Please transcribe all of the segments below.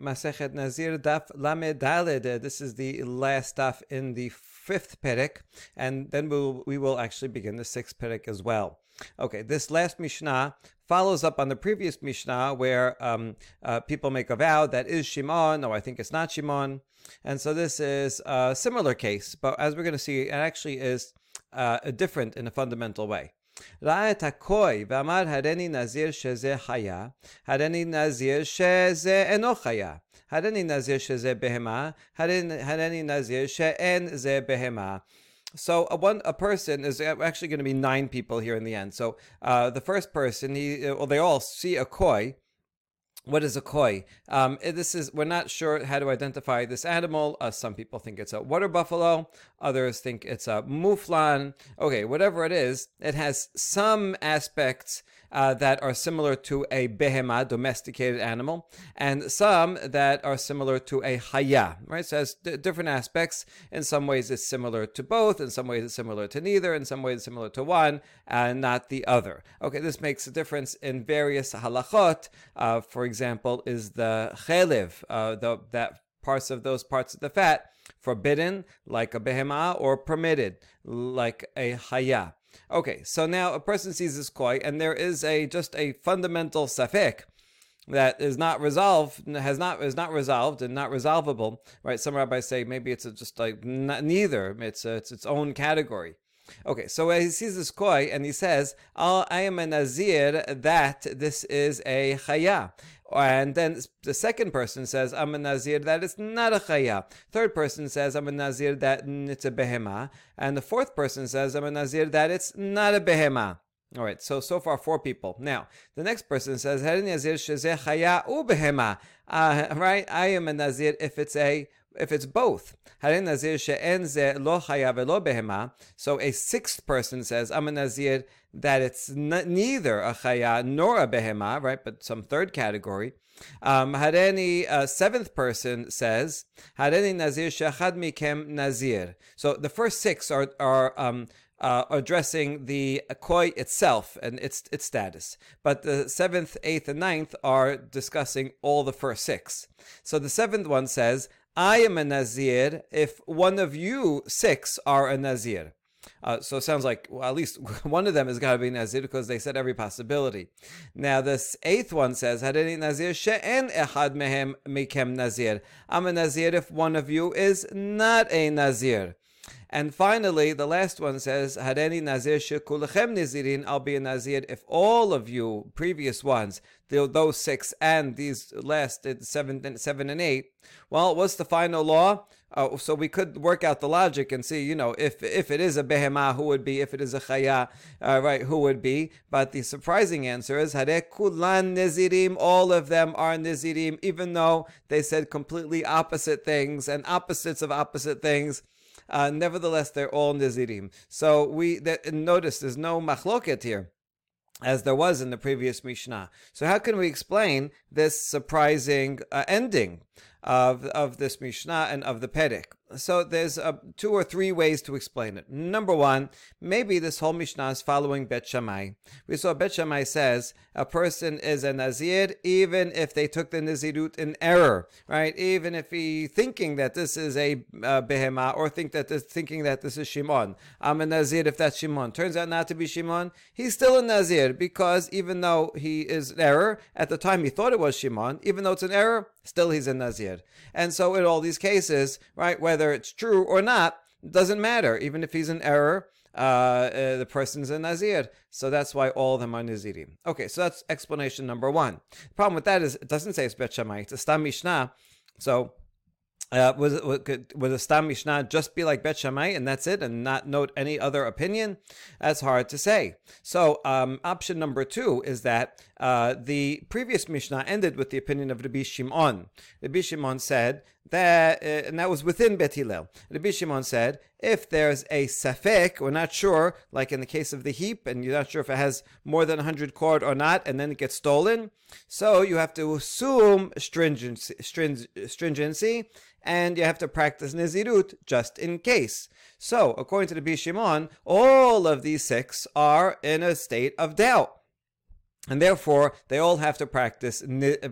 Masechet Nazir Daf Lamed. This is the last daf in the fifth perek, and then we'll, we will actually begin the sixth perek as well. Okay, this last Mishnah follows up on the previous Mishnah where um, uh, people make a vow that is Shimon, no, I think it's not Shimon. And so this is a similar case, but as we're going to see, it actually is uh, different in a fundamental way. ראה את הכוי ואמר הריני נזיר שזה חיה, הריני נזיר שזה אינו חיה, הריני נזיר שזה בהמה, הריני נזיר שאין זה בהמה. So a one a person is actually going to be nine people here in the end. So uh, the first person, he well, they all see a koi, what is a koi? Um, this is we're not sure how to identify this animal. Uh, some people think it's a water buffalo. Others think it's a mouflon. Okay, whatever it is, it has some aspects uh, that are similar to a behema, domesticated animal, and some that are similar to a haya, right? So it has d- different aspects. In some ways, it's similar to both. In some ways, it's similar to neither. In some ways, it's similar to one and not the other. Okay, this makes a difference in various halachot. Uh, for example, is the chelev, uh, the, that parts of those parts of the fat forbidden like a behema or permitted like a haya. Okay, so now a person sees this koi, and there is a just a fundamental safek that is not resolved, has not is not resolved and not resolvable. Right? Some rabbis say maybe it's just like neither. It's a, it's its own category. Okay, so he sees this koi and he says, oh, I am a nazir that this is a chaya. And then the second person says, I'm a Nazir, that it's not a Chaya. Third person says, I'm a Nazir, that it's a Behema. And the fourth person says, I'm a Nazir, that it's not a Behema. All right, so so far four people. Now the next person says. Uh, right, I am a Nazir if it's a if it's both. So a sixth person says, I'm a Nazir that it's neither a chaya nor a behema, right? But some third category. Um, Hareni, a seventh person says, Hareni Nazir shachad mikem Nazir. So the first six are, are um, uh, addressing the koi itself and its its status. But the seventh, eighth, and ninth are discussing all the first six. So the seventh one says, I am a Nazir if one of you six are a Nazir. Uh, so it sounds like well, at least one of them has got to be Nazir because they said every possibility. Now, this eighth one says, Hadani Nazir she'en echad mehem mikem Nazir. I'm a Nazir if one of you is not a Nazir. And finally, the last one says, Hadeni Nazir shekulchem Nazirin, I'll be a Nazir if all of you previous ones, those six and these last seven, seven and eight. Well, what's the final law? Uh, so we could work out the logic and see, you know, if if it is a behema, who would be? If it is a chaya, uh, right, who would be? But the surprising answer is kulan nizirim. All of them are nizirim, even though they said completely opposite things and opposites of opposite things. Uh, nevertheless, they're all Nazirim. So we that, notice there's no machloket here as there was in the previous Mishnah. So how can we explain this surprising uh, ending of, of this Mishnah and of the Perek? So there's uh, two or three ways to explain it. Number one, maybe this whole Mishnah is following Bet Shammai. We saw Bet Shammai says a person is a Nazir even if they took the Nazirut in error, right? Even if he thinking that this is a uh, Behema or think that this, thinking that this is Shimon. I'm a Nazir if that's Shimon. Turns out not to be Shimon. He's still a Nazir because even though he is an error, at the time he thought it was Shimon, even though it's an error, still he's a Nazir. And so in all these cases, right, whether it's true or not, doesn't matter. Even if he's in error, uh, uh, the person's a Nazir. So that's why all of them are Nazirim. Okay, so that's explanation number one. The problem with that is it doesn't say it's Bet Shammai, it's a Stam Mishnah. So uh, was would a Stam Mishnah just be like Bet Shammai and that's it, and not note any other opinion? That's hard to say. So um, option number two is that uh, the previous Mishnah ended with the opinion of Rabbi Shimon. Rabbi Shimon said that, uh, and that was within Bet Hillel. Rabbi Shimon said, if there's a safek, we're not sure, like in the case of the heap, and you're not sure if it has more than 100 cord or not, and then it gets stolen, so you have to assume stringency, stringency and you have to practice Nazirut just in case. So, according to the Bishimon, all of these six are in a state of doubt. And therefore they all have to practice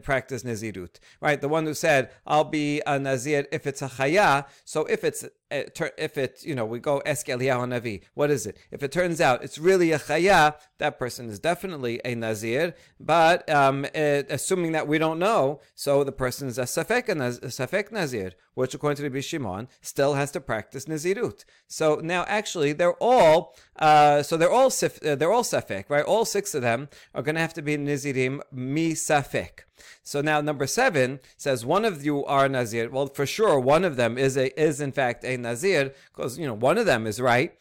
practice nazirut. Right, the one who said, "I'll be a nazir if it's a chaya." So if it's if it, you know, we go Eliyahu Navi, what is it? If it turns out it's really a chaya, that person is definitely a nazir. But um, it, assuming that we don't know, so the person is a safek, a, safek nazir, which according to Rabbi Shimon still has to practice nazirut. So now actually they're all, uh, so they're all uh, they're all safek, right? All six of them are going to have to be nazirim mi safek. So now number seven says one of you are a Nazir. Well, for sure, one of them is a is in fact a Nazir, because you know one of them is right.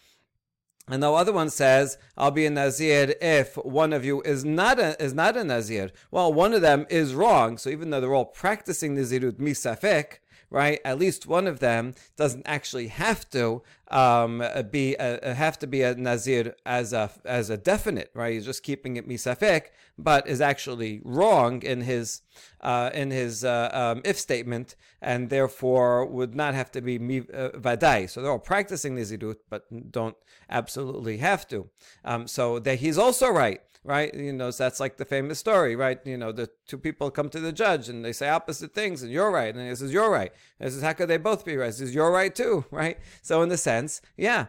And the other one says, "I'll be a nazir if one of you is not a, is not a nazir." Well, one of them is wrong. So even though they're all practicing nazirut misafek, right? At least one of them doesn't actually have to um, be a, have to be a nazir as a as a definite, right? He's just keeping it misafek, but is actually wrong in his uh, in his uh, um, if statement, and therefore would not have to be uh, vadai. So they're all practicing nazirut, but don't absolutely have to. Um, so that he's also right right? You know, so that's like the famous story, right? You know, the two people come to the judge and they say opposite things, and you're right, and he says you're right. And he says, how could they both be right? He says you're right too, right? So in the sense, yeah.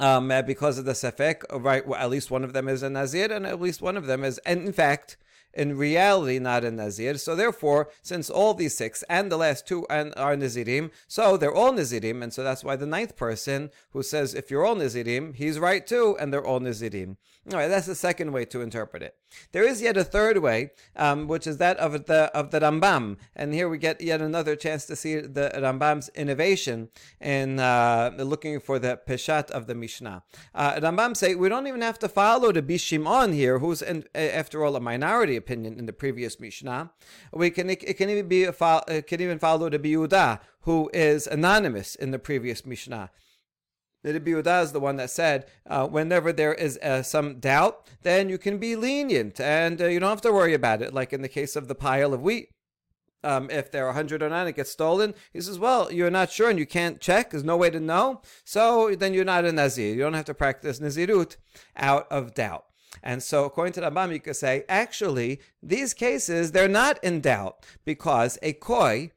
Um, uh, because of the sefek, right? Well, at least one of them is a nazir, and at least one of them is, and in fact, in reality not a Nazir. So therefore, since all these six and the last two are Nazirim, so they're all Nazirim, and so that's why the ninth person who says if you're all Nazirim, he's right too, and they're all Nazirim. All right, that's the second way to interpret it. There is yet a third way, um, which is that of the of the Rambam, and here we get yet another chance to see the Rambam's innovation in uh, looking for the peshat of the Mishnah. Uh, Rambam say we don't even have to follow the Bishimon here, who's in, after all a minority opinion in the previous Mishnah. We can it, can even be it can even follow the Biuda, who is anonymous in the previous Mishnah. The Yehuda is the one that said, uh, whenever there is uh, some doubt, then you can be lenient and uh, you don't have to worry about it. Like in the case of the pile of wheat, um, if there are 100 or not, it gets stolen. He says, well, you're not sure and you can't check. There's no way to know. So then you're not a Nazir. You don't have to practice Nazirut out of doubt. And so, according to the Rambam, you could say, actually, these cases, they're not in doubt because a koi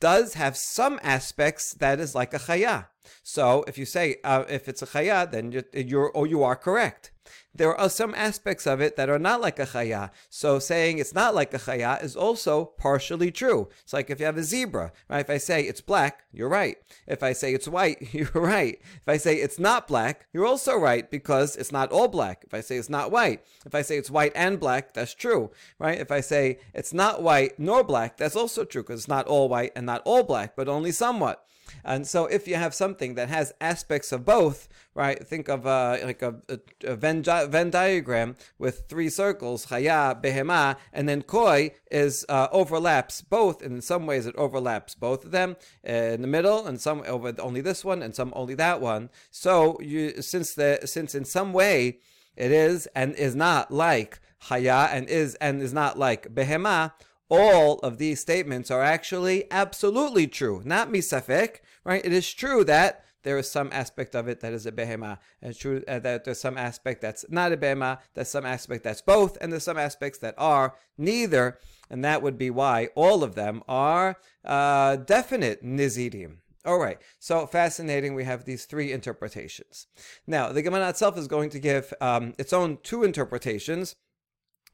does have some aspects that is like a chaya. So if you say uh, if it's a chaya, then you're, you're or you are correct. There are some aspects of it that are not like a chaya. So saying it's not like a chaya is also partially true. It's like if you have a zebra, right? If I say it's black, you're right. If I say it's white, you're right. If I say it's not black, you're also right because it's not all black. If I say it's not white, if I say it's white and black, that's true, right? If I say it's not white nor black, that's also true because it's not all white and not all black, but only somewhat. And so if you have something that has aspects of both, right? Think of uh, like a, a, a Venn, Venn, diagram with three circles, chaya, behema, and then koi is uh, overlaps both. And in some ways, it overlaps both of them uh, in the middle, and some over only this one, and some only that one. So you since the since in some way it is and is not like chaya and is and is not like behema all of these statements are actually absolutely true, not misafek, right? It is true that there is some aspect of it that is a behema, and true uh, that there's some aspect that's not a behema, there's some aspect that's both, and there's some aspects that are neither, and that would be why all of them are uh, definite nizirim. All right, so fascinating. We have these three interpretations. Now, the Gemara itself is going to give um, its own two interpretations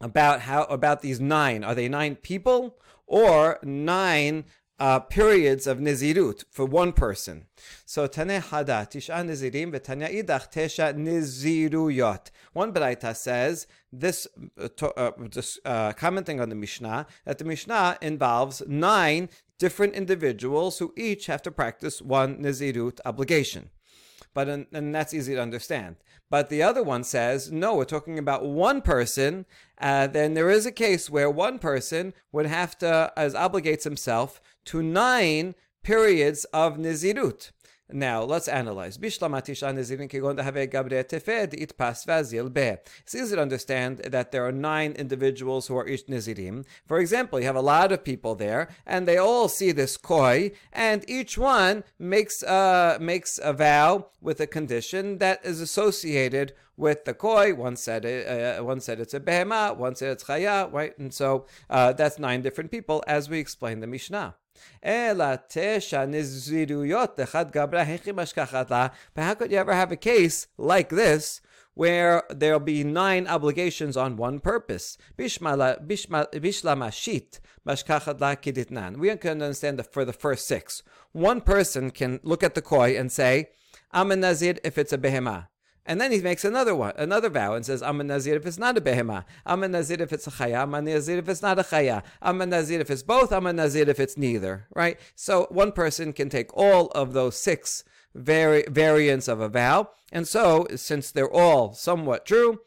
about how about these nine. Are they nine people or nine uh, periods of nizirut for one person? So Taneh Hada Tisha Nizirim v'Tanya Idach Tesha Niziruyot. One Baraita says this, uh, to, uh, this uh, commenting on the Mishnah that the Mishnah involves nine different individuals who each have to practice one nizirut obligation but and that's easy to understand. But the other one says, no, we're talking about one person. Uh, then there is a case where one person would have to, as obligates himself to nine periods of nizirut. Now let's analyze. Bishlamatishan is even going to have a gabre tefed it pas vazil be. It's easy to understand that there are nine individuals who are ish nizirim. For example, you have a lot of people there, and they all see this koi, and each one makes uh, makes a vow with a condition that is associated with the koi. One said uh, one said it's a behema, one said it's chaya, right? And so uh, that's nine different people, as we explained the Mishnah. But how could you ever have a case like this where there'll be nine obligations on one purpose? We can understand that for the first six. One person can look at the koi and say, I'm a nazir if it's a behemah. And then he makes another one, another vow, and says, "I'm a nazir if it's not a behema. I'm a nazir if it's a chaya. I'm a nazir if it's not a chaya. I'm a nazir if it's both. I'm a nazir if it's neither." Right. So one person can take all of those six vari- variants of a vow, and so since they're all somewhat true,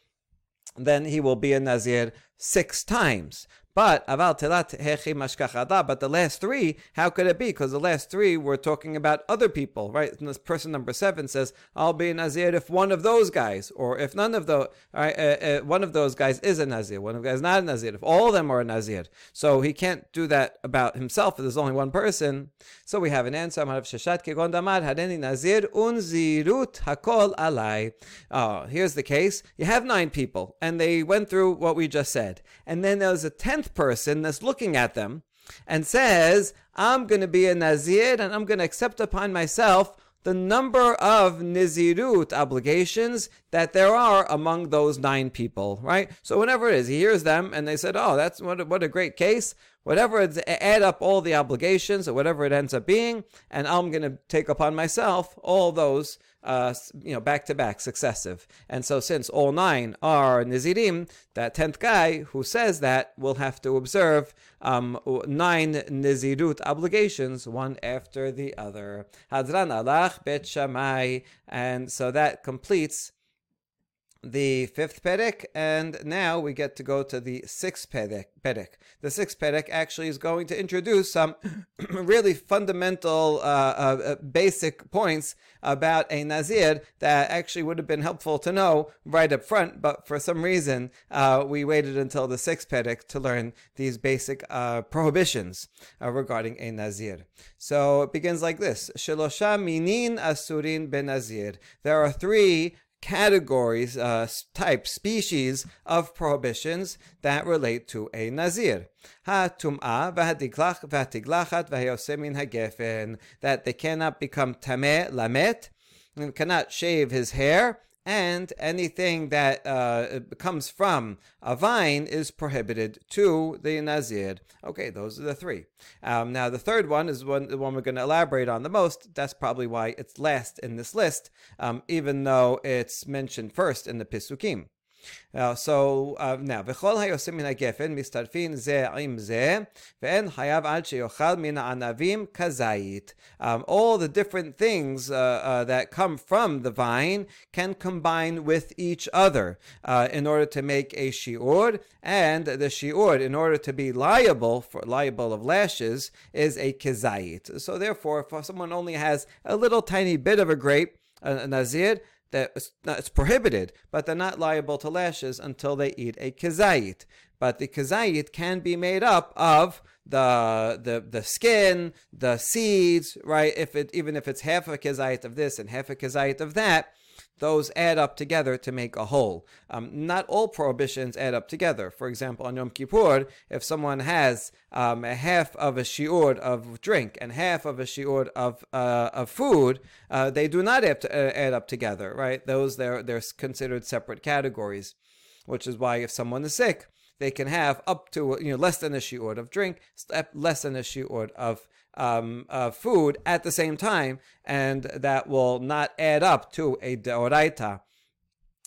then he will be a nazir six times. But. But the last three, how could it be? Because the last three were talking about other people, right? And this person number seven says, "I'll be a nazir if one of those guys, or if none of the, right, uh, uh, one of those guys is a nazir, one of the guys not a nazir. If all of them are a nazir, so he can't do that about himself. If there's only one person, so we have an answer. Oh, here's the case. You have nine people, and they went through what we just said, and then there was a tenth person that's looking at them and says, I'm going to be a Nazir and I'm going to accept upon myself the number of Nizirut obligations that there are among those nine people, right? So whenever it is, he hears them and they said, oh, that's what a, what a great case. Whatever, it's, add up all the obligations or whatever it ends up being, and I'm going to take upon myself all those uh, you know, back to back, successive. And so, since all nine are Nizirim, that tenth guy who says that will have to observe um, nine Nizirut obligations, one after the other. Hadran alach bet Shamai. And so that completes the fifth Perek, and now we get to go to the sixth Perek. The sixth Perek actually is going to introduce some really fundamental, uh, uh, uh, basic points about a Nazir that actually would have been helpful to know right up front, but for some reason uh, we waited until the sixth Perek to learn these basic uh, prohibitions uh, regarding a Nazir. So it begins like this: Shelosha minin asurin ben Nazir. There are three categories, uh, types, species of prohibitions that relate to a nazir. Ha-tum'ah that they cannot become tameh lamet, and cannot shave his hair, and anything that uh, comes from a vine is prohibited to the Nazir. Okay, those are the three. Um, now, the third one is one, the one we're going to elaborate on the most. That's probably why it's last in this list, um, even though it's mentioned first in the Pisukim. Uh, so uh, now, וכל היוצא מן הגפן מסתרפין זה עם זה, ואין חייב עד שיאכל מן הענבים כזית. Um, all the different things uh, uh, that come from the vine can combine with each other uh, in order to make a shiur, and the shiur, in order to be liable for liable of lashes, is a kazait. So therefore, if someone only has a little tiny bit of a grape, a nazir, that it's, prohibited, but they're not liable to lashes until they eat a kazayit. But the kazayit can be made up of the the the skin, the seeds, right? If it even if it's half a kazayit of this and half a kazayit of that, those add up together to make a whole. Um, not all prohibitions add up together. For example, on Yom Kippur, if someone has um, a half of a shiur of drink and half of a shiur of uh, of food, uh, they do not have to uh, add up together, right? Those they're they're considered separate categories, which is why if someone is sick, they can have up to you know less than a shiur of drink, less than a shiur of um, uh, food at the same time, and that will not add up to a deoraita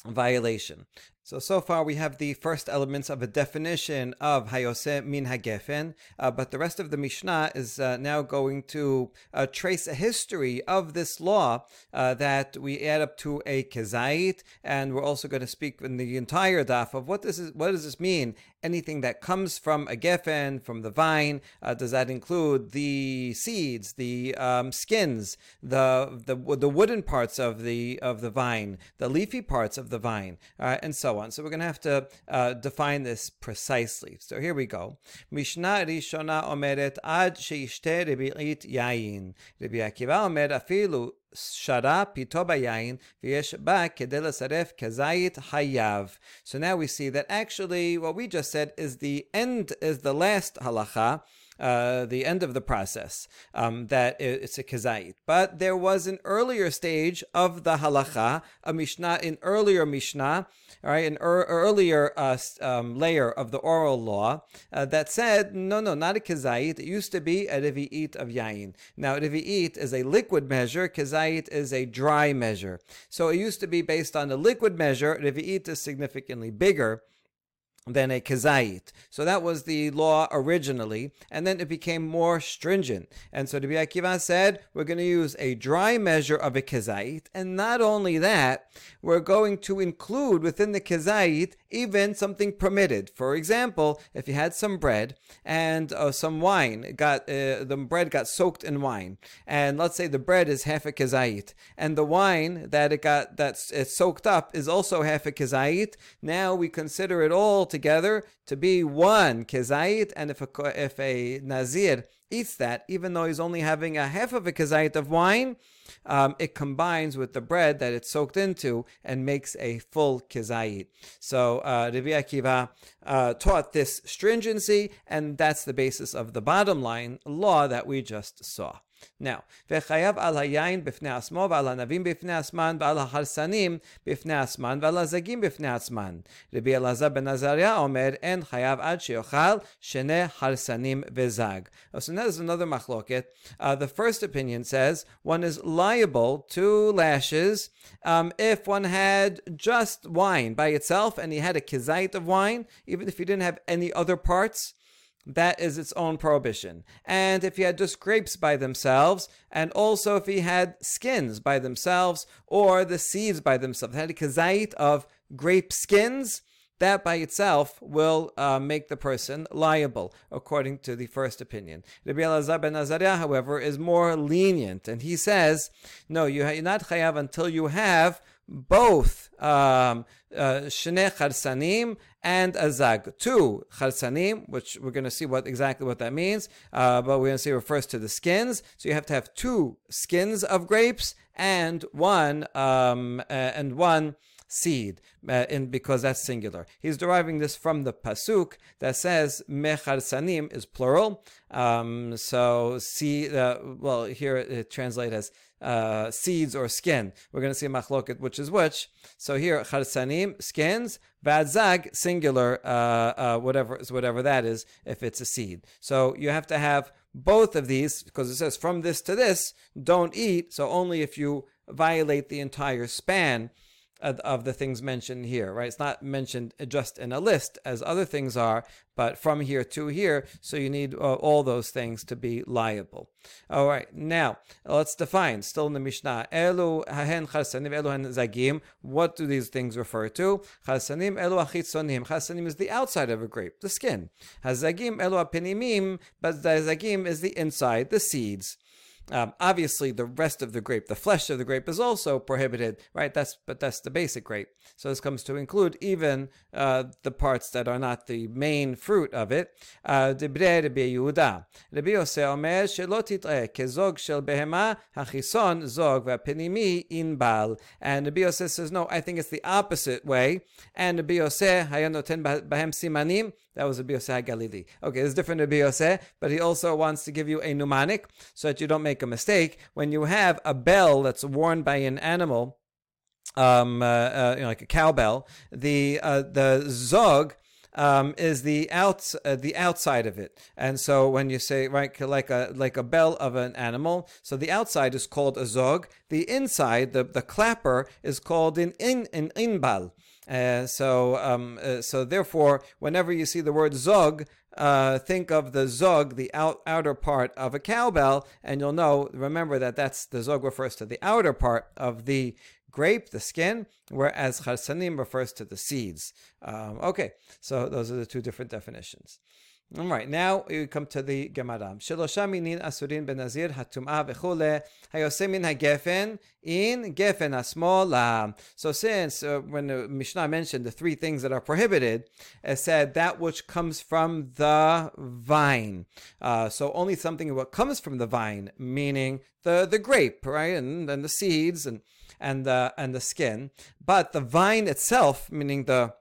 violation. So, so far we have the first elements of a definition of Hayose min Hagefen, uh, but the rest of the Mishnah is uh, now going to uh, trace a history of this law uh, that we add up to a Kezait, and we're also going to speak in the entire daf of what this is, what does this mean, anything that comes from a geffen, from the vine. Uh, does that include the seeds, the um, skins, the, the the wooden parts of the of the vine, the leafy parts of the vine, uh, and so on? So we're going to have to uh, define this precisely. So here we go. Mishnah Rishona omeret ad sheishte rebi'it yayin. Rabbi Akiva omer afilu shara pito bayayin v'yesh ba kedei l'saref kezayit hayav. So now we see that actually what we just said is the end, is the last halacha, uh, the end of the process, um, that it's a kezayit. But there was an earlier stage of the halacha, a mishnah, an earlier mishnah, all right, an er- earlier uh, um, layer of the oral law uh, that said, no, no, not a kezayit. It used to be a revi'it of yain. Now, revi'it is a liquid measure. Kezayit is a dry measure. So it used to be based on a liquid measure. Revi'it is significantly bigger than a kazait. So that was the law originally, and then it became more stringent. And so Rabbi Akiva said, we're going to use a dry measure of a kazait, and not only that, we're going to include within the kazait even something permitted. For example, if you had some bread and uh, some wine, got uh, the bread got soaked in wine, and let's say the bread is half a kazait, and the wine that it got that's soaked up is also half a kazait. Now we consider it all together to be one kezait, and if a, if a nazir eats that, even though he's only having a half of a kezait of wine, um, it combines with the bread that it's soaked into and makes a full kezait. So uh, Rabbi Akiva uh, taught this stringency, and that's the basis of the bottom line law that we just saw. Now, וחייב על היין בפני עצמו ועל ענבים בפני עצמן ועל החרסנים בפני עצמן ועל הזגים בפני עצמן. רבי אלעזר בן עזריה אומר, אין חייב עד שיאכל שני חרסנים וזג. So now there's another machloket. Uh, the first opinion says one is liable to lashes um, if one had just wine by itself and he had a kizait of wine, even if he didn't have any other parts, that is its own prohibition. And if he had just grapes by themselves, and also if he had skins by themselves, or the seeds by themselves, had a kazait of grape skins, that by itself will uh, make the person liable, according to the first opinion. Rabbi Elazar ben Azariah, however, is more lenient, and he says, no, you're not chayav until you have both um, uh, Shnei Charsanim and Azag. Two Charsanim, which we're going to see what exactly what that means, uh, but we're going to see refers to the skins. So you have to have two skins of grapes and one um, uh, and one seed, uh, in, because that's singular. He's deriving this from the pasuk that says mecharsanim is plural. Um, so see, uh, well, here it translates as uh, seeds or skin. We're going to see machloket, which is which. So here, charsanim, skins, vadzag, singular, uh, uh, whatever whatever that is, if it's a seed. So you have to have both of these because it says from this to this, don't eat. So only if you violate the entire span of the things mentioned here, right? It's not mentioned just in a list as other things are, but from here to here. So you need uh, all those things to be liable. All right. Now let's define. Still in the Mishnah, elu hahen chasanim, elu zagim. What do these things refer to? Chasanim elu achitzonim. Chasanim is the outside of a grape, the skin. Hazagim elu apinimim, but the zagim is the inside, the seeds. Um, obviously, the rest of the grape, the flesh of the grape, is also prohibited, right? That's but that's the basic grape. So this comes to include even uh, the parts that are not the main fruit of it. Uh, zog v'apinimi. And Rabbi Yosei says no, I think it's the opposite way. And bahem simanim. That was Rabbi Yosei Galili. Okay, it's different Rabbi Yosei, but he also wants to give you a mnemonic so that you don't make a mistake. When you have a bell that's worn by an animal, um, uh, uh, you know, like a cowbell, the uh, the zog um, is the out uh, the outside of it. And so when you say right like a like a bell of an animal, so the outside is called a zog. The inside, the, the clapper, is called an in an inbal. So, um, uh, so therefore, whenever you see the word zog, uh, think of the zog, the out, outer part of a cowbell, and you'll know. Remember that that's the zog refers to the outer part of the grape, the skin, whereas charsanim refers to the seeds. Um, okay, so those are the two different definitions. All right, now we come to the Gemara. Shelosha minin asurin benazir hatumah v'chule hayosemin hagefen in gefen asmola. So since uh, when the Mishnah mentioned the three things that are prohibited, it said that which comes from the vine. Uh, so only something what comes from the vine, meaning the the grape, right, and then the seeds and and the and the skin. But the vine itself, meaning the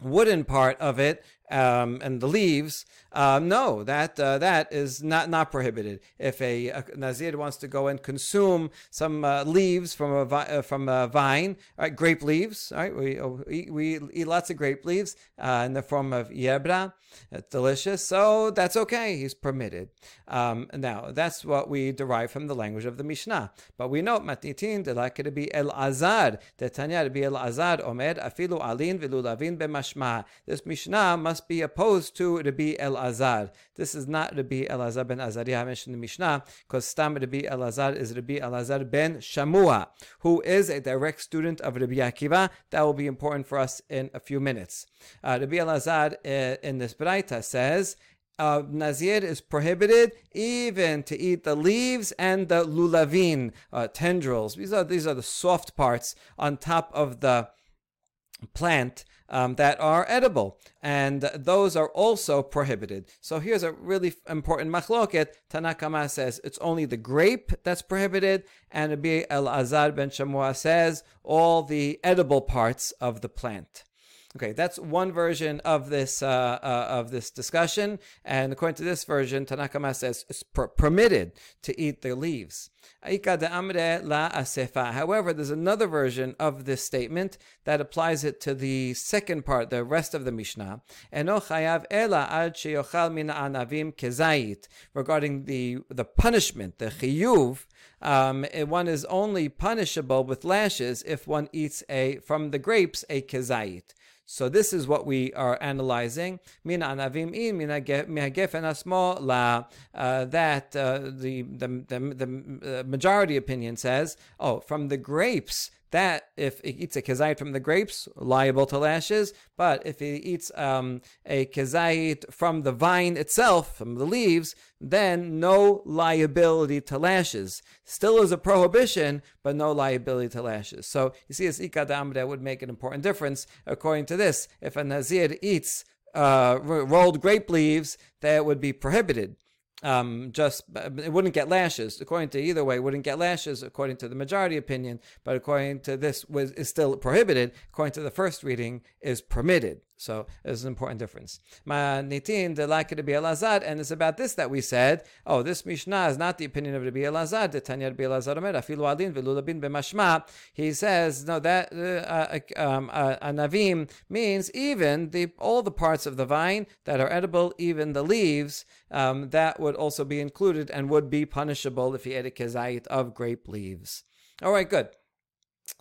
wooden part of it um, and the leaves, um, no, that uh, that is not not prohibited. If a, a, nazir wants to go and consume some uh, leaves from a vi- uh, from a vine, right, grape leaves, right, we oh, we eat lots of grape leaves uh, in the form of yebra, it's delicious, so that's okay. He's permitted. Um, now that's what we derive from the language of the Mishnah. But we know like to be el azad, the Tanya to be el azad omed afilu alin vilulavin b'mashma. This Mishnah must must be opposed to Rabbi Elazar. This is not Rabbi Elazar ben Azariah mentioned in the Mishnah, because Stam Rabbi Elazar is Rabbi Elazar ben Shamua, who is a direct student of Rabbi Akiva. That will be important for us in a few minutes. Uh, Rabbi Elazar uh, in this Braita says, uh, Nazir is prohibited even to eat the leaves and the lulavin uh, tendrils. These are these are the soft parts on top of the plant um, that are edible, and those are also prohibited. So here's a really important machloket. Tanakama says it's only the grape that's prohibited, and Rabbi Elazar ben Shamua says all the edible parts of the plant. Okay, that's one version of this uh, uh, of this discussion, and according to this version, Tanakama says it's per- permitted to eat the leaves. However, there's another version of this statement that applies it to the second part, the rest of the Mishnah. Regarding the the punishment, the chiyuv, um, one is only punishable with lashes if one eats a from the grapes a kezayit. So this is what we are analyzing. Anavim in min hagefen asmo la. Uh, that uh, the the the, the uh, majority opinion says, oh, from the grapes that if he eats a kezayit from the grapes, liable to lashes. But if he eats um, a kezayit from the vine itself, from the leaves, then no liability to lashes. Still is a prohibition, but no liability to lashes. So you see, as ikadam that would make an important difference. According to this, if a nazir eats uh, rolled grape leaves, that would be prohibited um, just it wouldn't get lashes. According to either way, wouldn't get lashes. According to the majority opinion, but according to this, was is still prohibited. According to the first reading, is permitted. So there's an important difference. Ma'nitin de like Rabbi Elazar, and it's about this that we said. Oh, this Mishnah is not the opinion of Rabbi Elazar. The Tanya Rabbi Elazar Omer afilu alin velulabin b'mashma. He says no that uh, uh, um, uh, means even the all the parts of the vine that are edible, even the leaves. Um, that would also be included and would be punishable if he ate a kezayit of grape leaves. All right, good.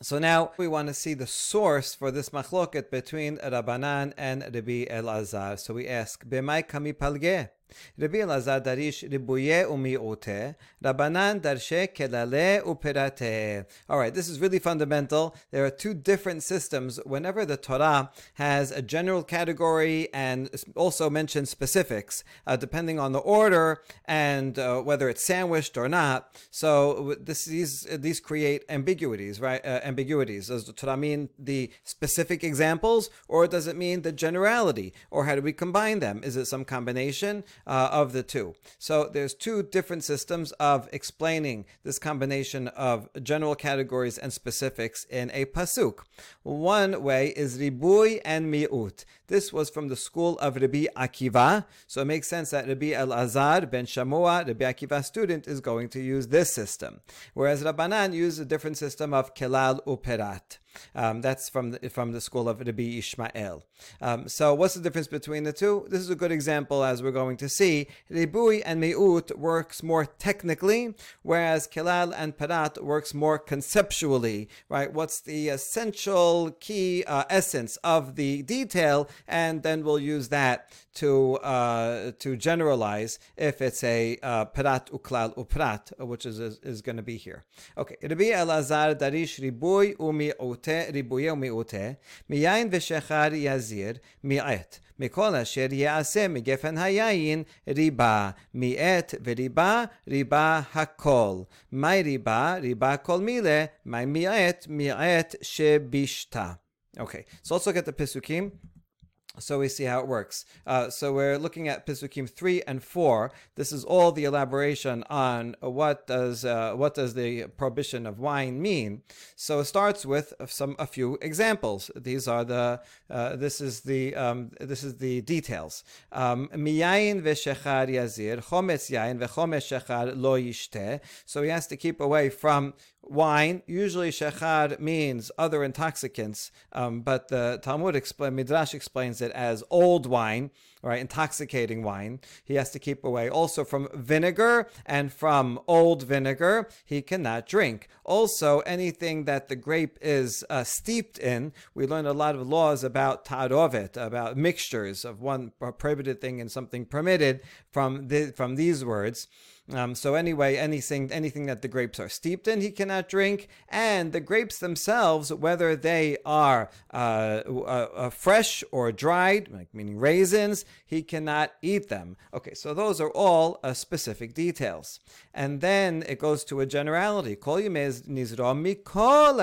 So now we want to see the source for this machloket between Rabbanan and Rabbi Elazar. So we ask, B'mai kami palge? Rabbi Elazar darish ribuye umi'ute, Rabbanan darshe kelale uperate. All right, this is really fundamental. There are two different systems. Whenever the Torah has a general category and also mentions specifics, uh, depending on the order and uh, whether it's sandwiched or not. So this, these these create ambiguities, right? Uh, ambiguities. Does the Torah mean the specific examples, or does it mean the generality, or how do we combine them? Is it some combination? Uh, of the two. So there's two different systems of explaining this combination of general categories and specifics in a pasuk. One way is ribui and mi'ut. This was from the school of Rabbi Akiva, so it makes sense that Rabbi Elazar ben Shamua, Rabbi Akiva's student, is going to use this system, whereas Rabbanan used a different system of kelal uperat. Um, that's from the, from the school of Rabbi Ishmael. Um, so what's the difference between the two? This is a good example, as we're going to see. Ribui and Mi'ut works more technically, whereas Kilal and Parat works more conceptually, right? What's the essential key uh, essence of the detail, and then we'll use that to uh, to generalize if it's a uh, Parat uklal uprat, which is is, is going to be here. Okay, Rabbi Elazar darish ribui umi'ute ribuye umi'ute miyayin v'shechar yazir mi'et. מכל אשר יעשה מגפן היין ריבה, מעט וריבה, ריבה הכל. מהי ריבה? ריבה כל מילה, מהי מעט? מעט שבשתה. Okay, so let's look at the Pisukim. So we see how it works. Uh, so we're looking at Pisukim three and four. This is all the elaboration on what does uh, what does the prohibition of wine mean. So it starts with some a few examples. These are the uh, this is the um, this is the details. Um, yazir chometz v'chometz lo yishte. So he has to keep away from wine. Usually, shechar means other intoxicants, um, but the Talmud explain, Midrash explains it as old wine, right? Intoxicating wine. He has to keep away. Also from vinegar and from old vinegar, he cannot drink. Also, anything that the grape is uh, steeped in. We learn a lot of laws about tarovet, about mixtures of one prohibited thing and something permitted from the, from these words. Um, so anyway, anything anything that the grapes are steeped in, he cannot drink, and the grapes themselves, whether they are uh, uh, uh, fresh or dried, like meaning raisins, he cannot eat them. Okay, so those are all uh, specific details, and then it goes to a generality. Kol mikol.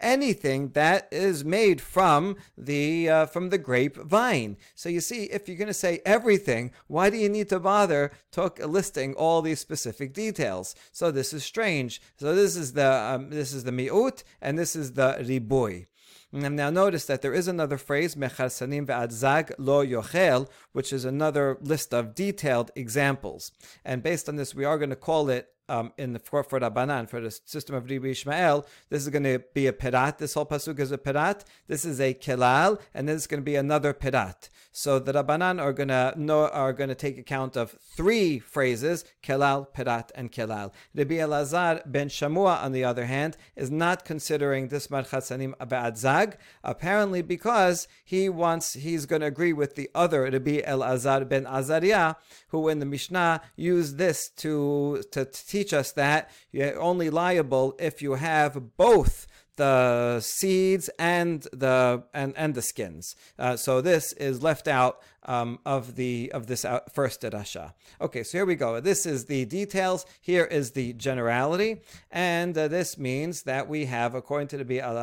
Anything that is made from the uh, from the grapevine. So you see, if you're going to say everything, why do you need to bother took listing all these specific details. So this is strange. So this is the um, this is the mi'ut and this is the ribui. And now notice that there is another phrase, mecharsanim ve'adzag lo yochel, which is another list of detailed examples. And based on this, we are going to call it um, in the for, for Rabbanan, for the system of Rabbi Ishmael, this is going to be a pirat. This whole pasuk is a pirat. This is a kelal, and this is going to be another pirat. So the Rabbanan are going to know, are going to take account of three phrases: kelal, pirat, and kelal. Rabbi Elazar ben Shamua, on the other hand, is not considering this marchat sanim zag, apparently because he wants he's going to agree with the other Rabbi Elazar ben Azariah, who in the Mishnah used this to to teach us that you're only liable if you have both the seeds and the and, and the skins. Uh, so this is left out um, of the of this first derasha. Okay, so here we go. This is the details. Here is the generality, and uh, this means that we have, according to the Bi Al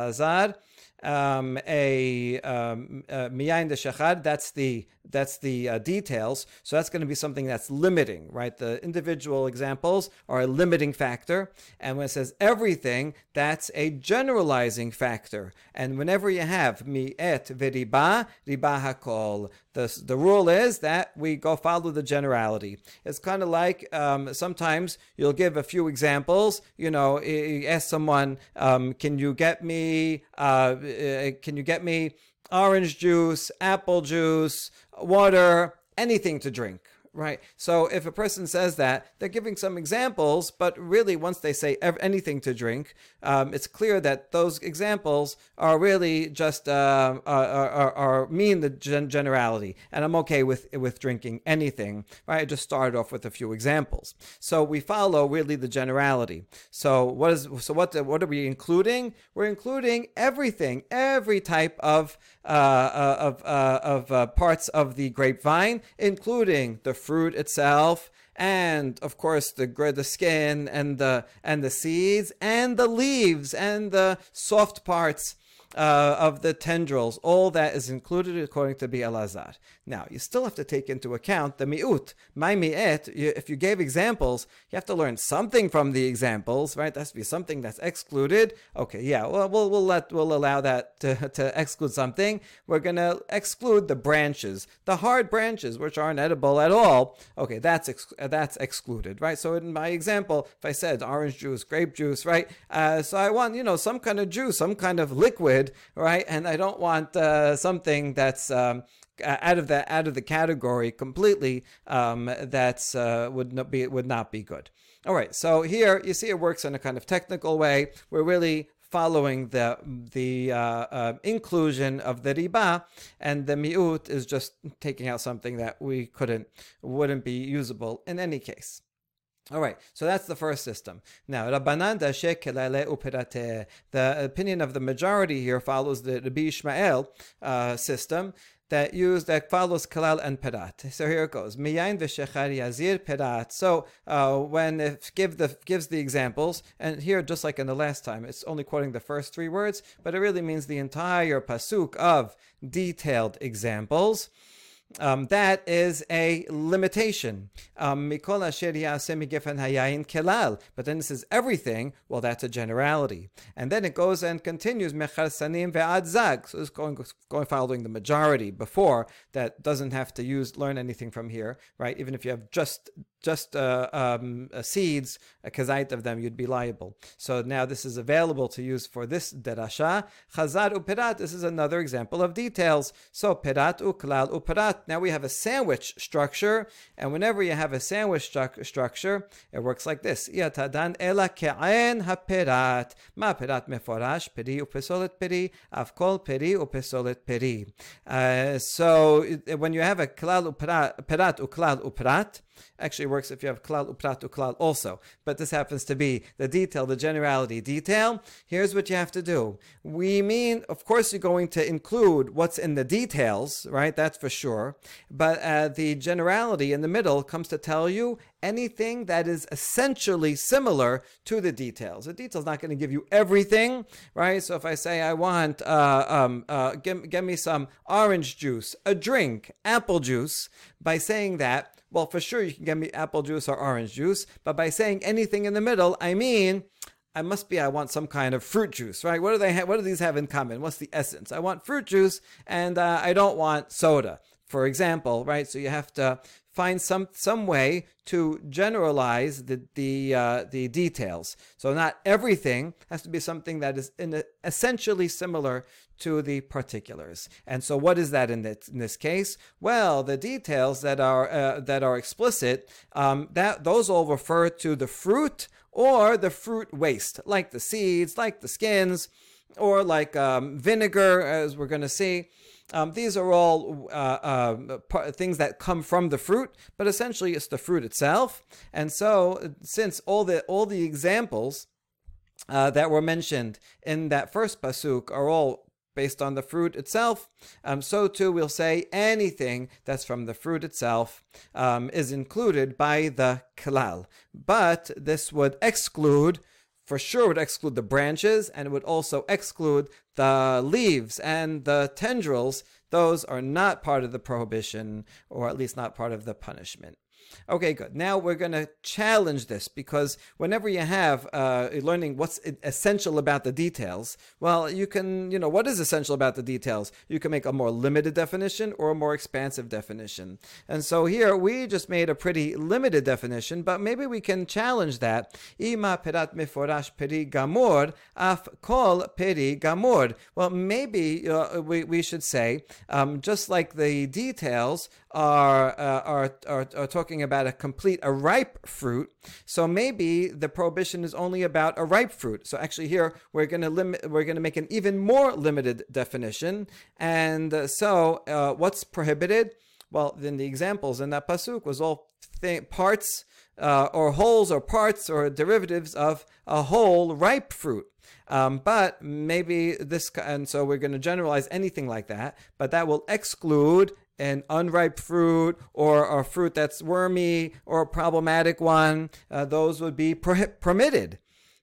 um, a um, uh, de shachad. That's the that's the uh, details. So that's going to be something that's limiting, right? The individual examples are a limiting factor, and when it says everything, that's a generalizing factor. And whenever you have mi et v'riba, riba hakol, the, the rule is that we go follow the generality. It's kind of like um, sometimes you'll give a few examples. You know, you ask someone, um, "Can you get me? Uh, uh, can you get me orange juice, apple juice, water, anything to drink?" Right. So if a person says that, they're giving some examples, but really, once they say anything to drink, um, it's clear that those examples are really just uh, are, are, are, mean the gen- generality. And I'm okay with with drinking anything. Right. I just started off with a few examples. So we follow really the generality. So what is so what what are we including? We're including everything, every type of uh, uh of uh, of uh, parts of the grapevine, including the fruit itself, and of course the the skin and the and the seeds and the leaves and the soft parts uh, of the tendrils, all that is included according to Bi'alazar. Now, you still have to take into account the mi'ut. My mi'et, if you gave examples, you have to learn something from the examples, right? There has to be something that's excluded. Okay, yeah, well, we'll, we'll, let, we'll allow that to, to exclude something. We're going to exclude the branches, the hard branches, which aren't edible at all. Okay, that's, ex- that's excluded, right? So in my example, if I said orange juice, grape juice, right? Uh, so I want, you know, some kind of juice, some kind of liquid, right? And I don't want uh, something that's um, out of the out of the category completely. Um, that's uh, would not be would not be good. All right, so here you see it works in a kind of technical way. We're really following the the uh, uh, inclusion of the riba, and the miut is just taking out something that we couldn't wouldn't be usable in any case. All right, so that's the first system. Now, Rabbanan uperate. The opinion of the majority here follows the Rabbi Ishmael uh, system that use that follows kalal and perat. So here it goes. Miyain v'shechar yazir perat. So uh, when it give the gives the examples, and here just like in the last time, it's only quoting the first three words, but it really means the entire pasuk of detailed examples um, that is a limitation. Um, but then this is everything. Well, that's a generality. And then it goes and continues. So it's going, going following the majority before that doesn't have to use learn anything from here, right? Even if you have just just uh, um, uh, seeds, a kazait of them, you'd be liable. So now this is available to use for this derasha. Chazar uperat, this is another example of details. So perat uklal uperat. Now we have a sandwich structure, and whenever you have a sandwich stru- structure, it works like this. Uh, so when you have a klal uperat, perat uklal uperat, Actually, works if you have klal uprat klal also. But this happens to be the detail, the generality detail. Here's what you have to do. We mean, of course, you're going to include what's in the details, right? That's for sure. But uh, the generality in the middle comes to tell you anything that is essentially similar to the details. The detail's not going to give you everything, right? So if I say I want, uh, um, uh, give, give me some orange juice, a drink, apple juice, by saying that, well, for sure you can get me apple juice or orange juice, but by saying anything in the middle, I mean, I must be I want some kind of fruit juice, right? What do they ha- what do these have in common? What's the essence? I want fruit juice and uh, I don't want soda, for example, right? So you have to find some some way to generalize the the uh, the details. So not everything has to be something that is a, essentially similar to the particulars. And so, what is that in this, in this case? Well, the details that are uh, that are explicit, um, that those all refer to the fruit or the fruit waste, like the seeds, like the skins, or like um, vinegar, as we're going to see. Um, these are all uh, uh, things that come from the fruit, but essentially it's the fruit itself. And so, since all the all the examples uh, that were mentioned in that first pasuk are all based on the fruit itself, um, so too we'll say anything that's from the fruit itself um, is included by the kalal. But this would exclude, for sure, would exclude the branches, and it would also exclude the leaves and the tendrils. Those are not part of the prohibition, or at least not part of the punishment. Okay, good. Now we're going to challenge this because whenever you have uh, learning what's essential about the details, well, you can, you know, what is essential about the details? You can make a more limited definition or a more expansive definition. And so here we just made a pretty limited definition, but maybe we can challenge that. Ima perat meforash peri gamor af kol peri gamor. Well, maybe uh, we, we should say, um, just like the details are, uh, are, are, are talking about a complete, a ripe fruit. So maybe the prohibition is only about a ripe fruit. So actually here we're going to limit, we're going to make an even more limited definition. And uh, so uh, what's prohibited? Well, then the examples in that pasuk was all th- parts uh, or wholes or parts or derivatives of a whole ripe fruit. Um, but maybe this, and so we're going to generalize anything like that, but that will exclude an unripe fruit or a fruit that's wormy or a problematic one, uh, those would be pro- permitted.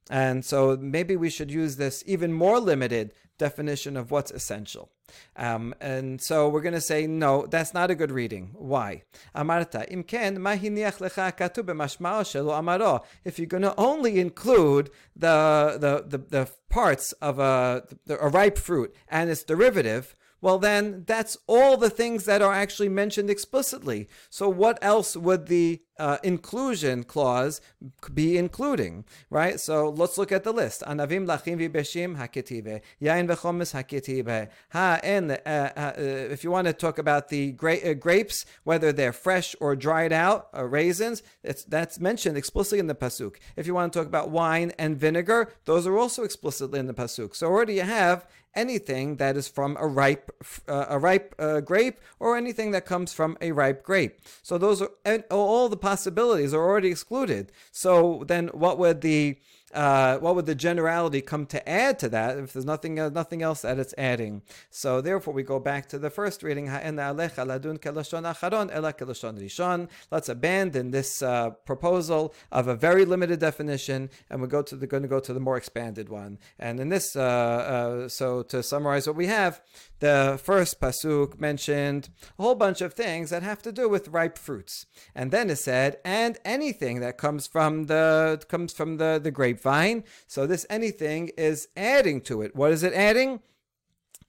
And so maybe we should use this even more limited definition of what's essential. Um, and so we're going to say, no, that's not a good reading. Why? Amarta, imken. If you're going to only include the, the, the, the parts of a, a ripe fruit and its derivative, well, then that's all the things that are actually mentioned explicitly. So, what else would the uh, inclusion clause be including, right? So let's look at the list. Anavim lachim v'beshim haketive, yain v'chomis haketive. Ha and uh, uh, if you want to talk about the gra- uh, grapes, whether they're fresh or dried out, uh, raisins, it's that's mentioned explicitly in the pasuk. If you want to talk about wine and vinegar, those are also explicitly in the pasuk. So already you have anything that is from a ripe uh, a ripe uh, grape or anything that comes from a ripe grape. So those are all the possibilities are already excluded. So then, what would the uh, what would the generality come to add to that if there's nothing uh, nothing else that it's adding? So therefore, we go back to the first reading. Let's abandon this uh, proposal of a very limited definition, and we go to the going to go to the more expanded one. And in this, uh, uh, so to summarize what we have, the first pasuk mentioned a whole bunch of things that have to do with ripe fruits, and then it said, and anything that comes from the comes from the the grape grapevine. So this anything is adding to it. What is it adding?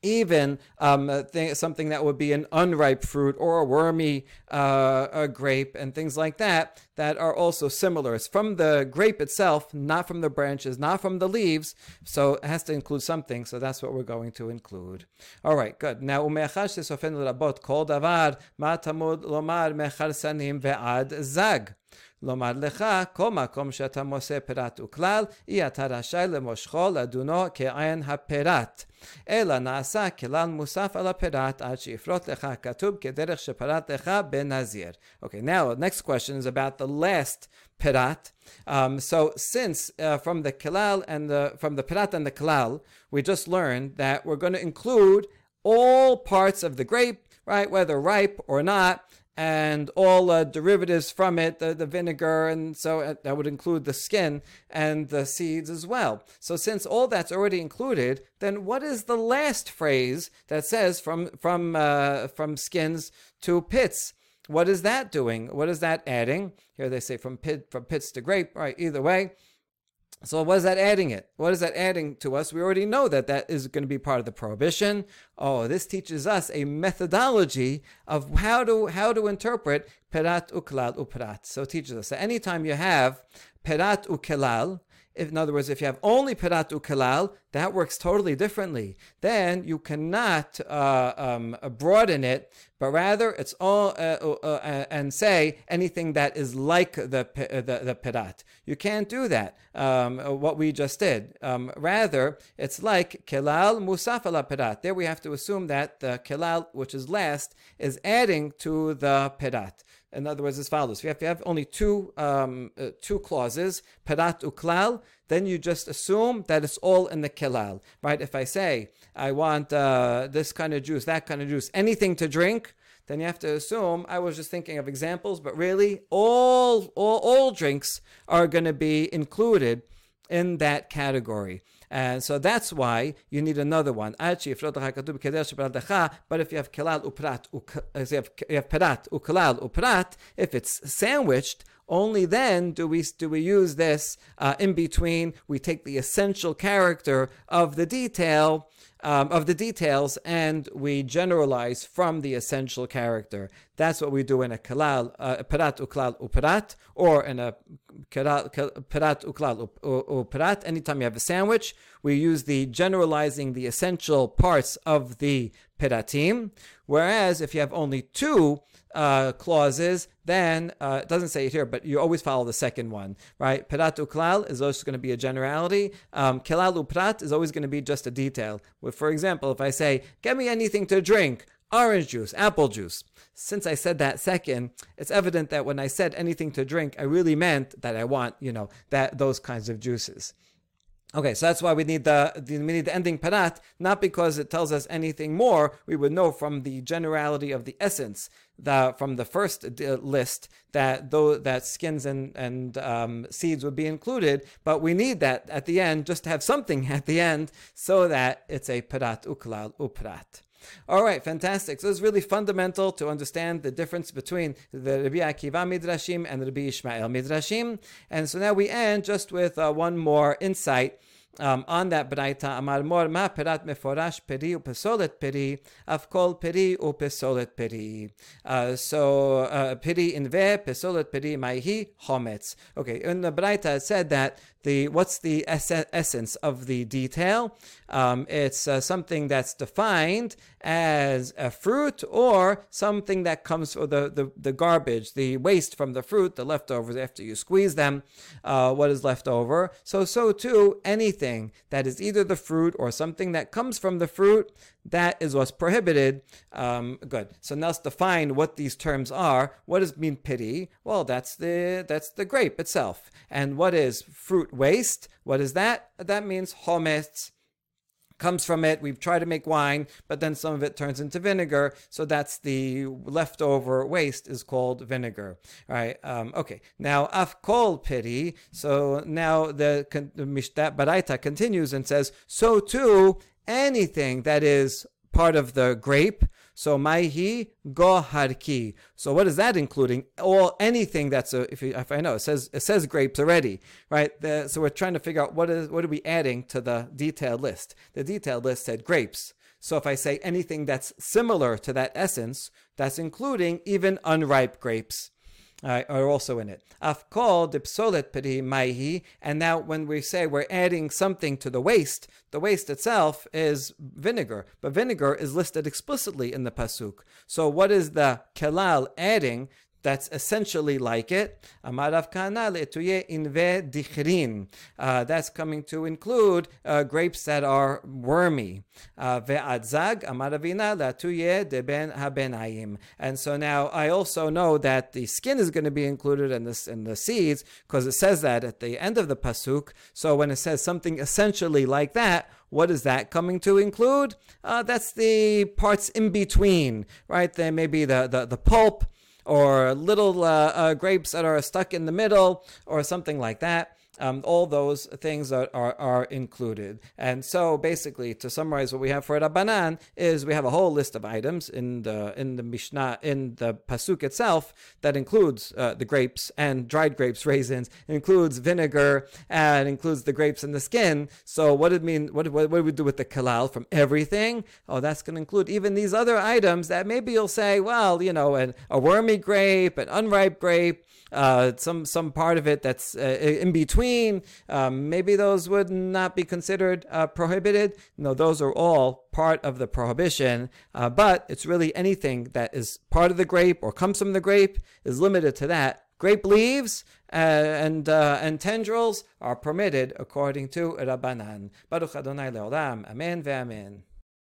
even um, th- something that would be an unripe fruit or a wormy uh, a grape and things like that that are also similar. It's from the grape itself, not from the branches, not from the leaves. So it has to include something. So that's what we're going to include. All right, good. Now, umechash sofen rabot kol davar ma tamud lomar mechar sanim ve'ad zag. לומר לך, כל מקום שאתה מוצא פירת וכלל, אי אתה רשאי למושכו לדונו כעין הפירת. אלא נעשה כלל מוסף על הפירת עד שיפרוט לך כתוב כדרך שפרט לך בנזיר. Okay, now the next question is about the last pirat. Um, so since uh, from the kilal and the from the pirat and the kilal, we just learned that we're going to include all parts of the grape, right, whether ripe or not, and all uh, derivatives from it, the, the vinegar, and so uh, that would include the skin and the seeds as well. So since all that's already included, then what is the last phrase that says from from uh, from skins to pits? What is that doing? What is that adding? Here they say from pit from pits to grape. Right, either way. So what is that adding it? What is that adding to us? We already know that that is going to be part of the prohibition. Oh, this teaches us a methodology of how to how to interpret perat uklal uprat. So it teaches us that anytime you have perat ukelal, in other words, if you have only Pirat Ukalal, that works totally differently. Then you cannot uh, um, broaden it, but rather it's all uh, uh, uh and say anything that is like the uh, the, the Pirat. You can't do that. Um, what we just did. Um, rather, it's like Kelal Musaf Pirat. There we have to assume that the Kelal, which is last, is adding to the Pirat. In other words, as follows: if you have, if you have only two um, uh, two clauses, perat uklal, then you just assume that it's all in the kelal, right? If I say I want uh, this kind of juice, that kind of juice, anything to drink, then you have to assume I was just thinking of examples, but really all all all drinks are going to be included in that category. And so that's why you need another one. But if you have kelal uprat, if you have perat ukalal uprat, if it's sandwiched, only then do we do we use this uh, in between. We take the essential character of the detail um, of the details and we generalize from the essential character. That's what we do in a kalal, uh, parat uklal uparat, or in a parat uklal uparat. Anytime you have a sandwich, we use the generalizing the essential parts of the piratim. Whereas if you have only two uh, clauses, then uh, it doesn't say it here, but you always follow the second one, right? Perat uklal is always going to be a generality. Um, kelal uprat is always going to be just a detail. For example, if I say, "Get me anything to drink," orange juice, apple juice. Since I said that second, it's evident that when I said anything to drink, I really meant that I want, you know, that those kinds of juices. Okay, so that's why we need the, the, we need the ending parat, not because it tells us anything more. We would know from the generality of the essence, the from the first uh, list that though that skins and and um, seeds would be included, but we need that at the end just to have something at the end so that it's a parat uklal uprat. All right, fantastic. So it's really fundamental to understand the difference between the Rabbi Akiva Midrashim and the Rabbi Ishmael Midrashim. And so now we end just with uh, one more insight um, on that braita, amar mor ma perat meforash peri upesolet peri, afkol peri upesolet peri. Uh, so uh, peri in ve, pesolet peri maihi hometz. Okay, in the braita it said that the what's the ess- essence of the detail? Um, it's uh, something that's defined as a fruit or something that comes from the, the, the garbage, the waste from the fruit, the leftovers after you squeeze them, uh, what is left over. So, so too, anything that is either the fruit or something that comes from the fruit, that is what's prohibited. Um, good. So now let's define what these terms are. What does mean pity? Well, that's the that's the grape itself. And what is fruit waste? What is that? That means hometz comes from it. We've tried to make wine, but then some of it turns into vinegar. So that's the leftover waste is called vinegar. All right. Um, okay. Now afkol piri. So now the, Mishnah Baraita continues and says, so too anything that is part of the grape so maihi goharki. So what is that including? All anything that's a if, you, if I know it says it says grapes already, right? The, so we're trying to figure out what is what are we adding to the detailed list. The detailed list said grapes. So if I say anything that's similar to that essence, that's including even unripe grapes uh, are also in it. Afkol dipsolet peri maihi. And now when we say we're adding something to the waste, the waste itself is vinegar, but vinegar is listed explicitly in the pasuk. So what is the kelal adding that's essentially like it. Amarav. Uh, that's coming to include uh, grapes that are wormy. Uh, ve'adzag amaravina. And so now I also know that the skin is going to be included in this in the seeds because it says that at the end of the pasuk. So when it says something essentially like that, what is that coming to include? Uh, that's the parts in between, right? There may be the, the, the pulp, or little uh, uh, grapes that are stuck in the middle or something like that. Um, all those things are, are, are, included. And so basically, to summarize what we have for Rabbanan is we have a whole list of items in the in the Mishnah, in the Pasuk itself, that includes uh, the grapes and dried grapes, raisins, includes vinegar, and includes the grapes and the skin. So what did mean? What, what, what do we do with the kalal from everything? Oh, that's going to include even these other items that maybe you'll say, well, you know, an, a wormy grape, an unripe grape, uh, some some part of it that's uh, in between. Um, maybe those would not be considered uh, prohibited. No, those are all part of the prohibition. Uh, but it's really anything that is part of the grape or comes from the grape is limited to that. Grape leaves uh, and uh, and tendrils are permitted according to Rabbanan. Baruch Adonai Leolam. Amen ve'amen.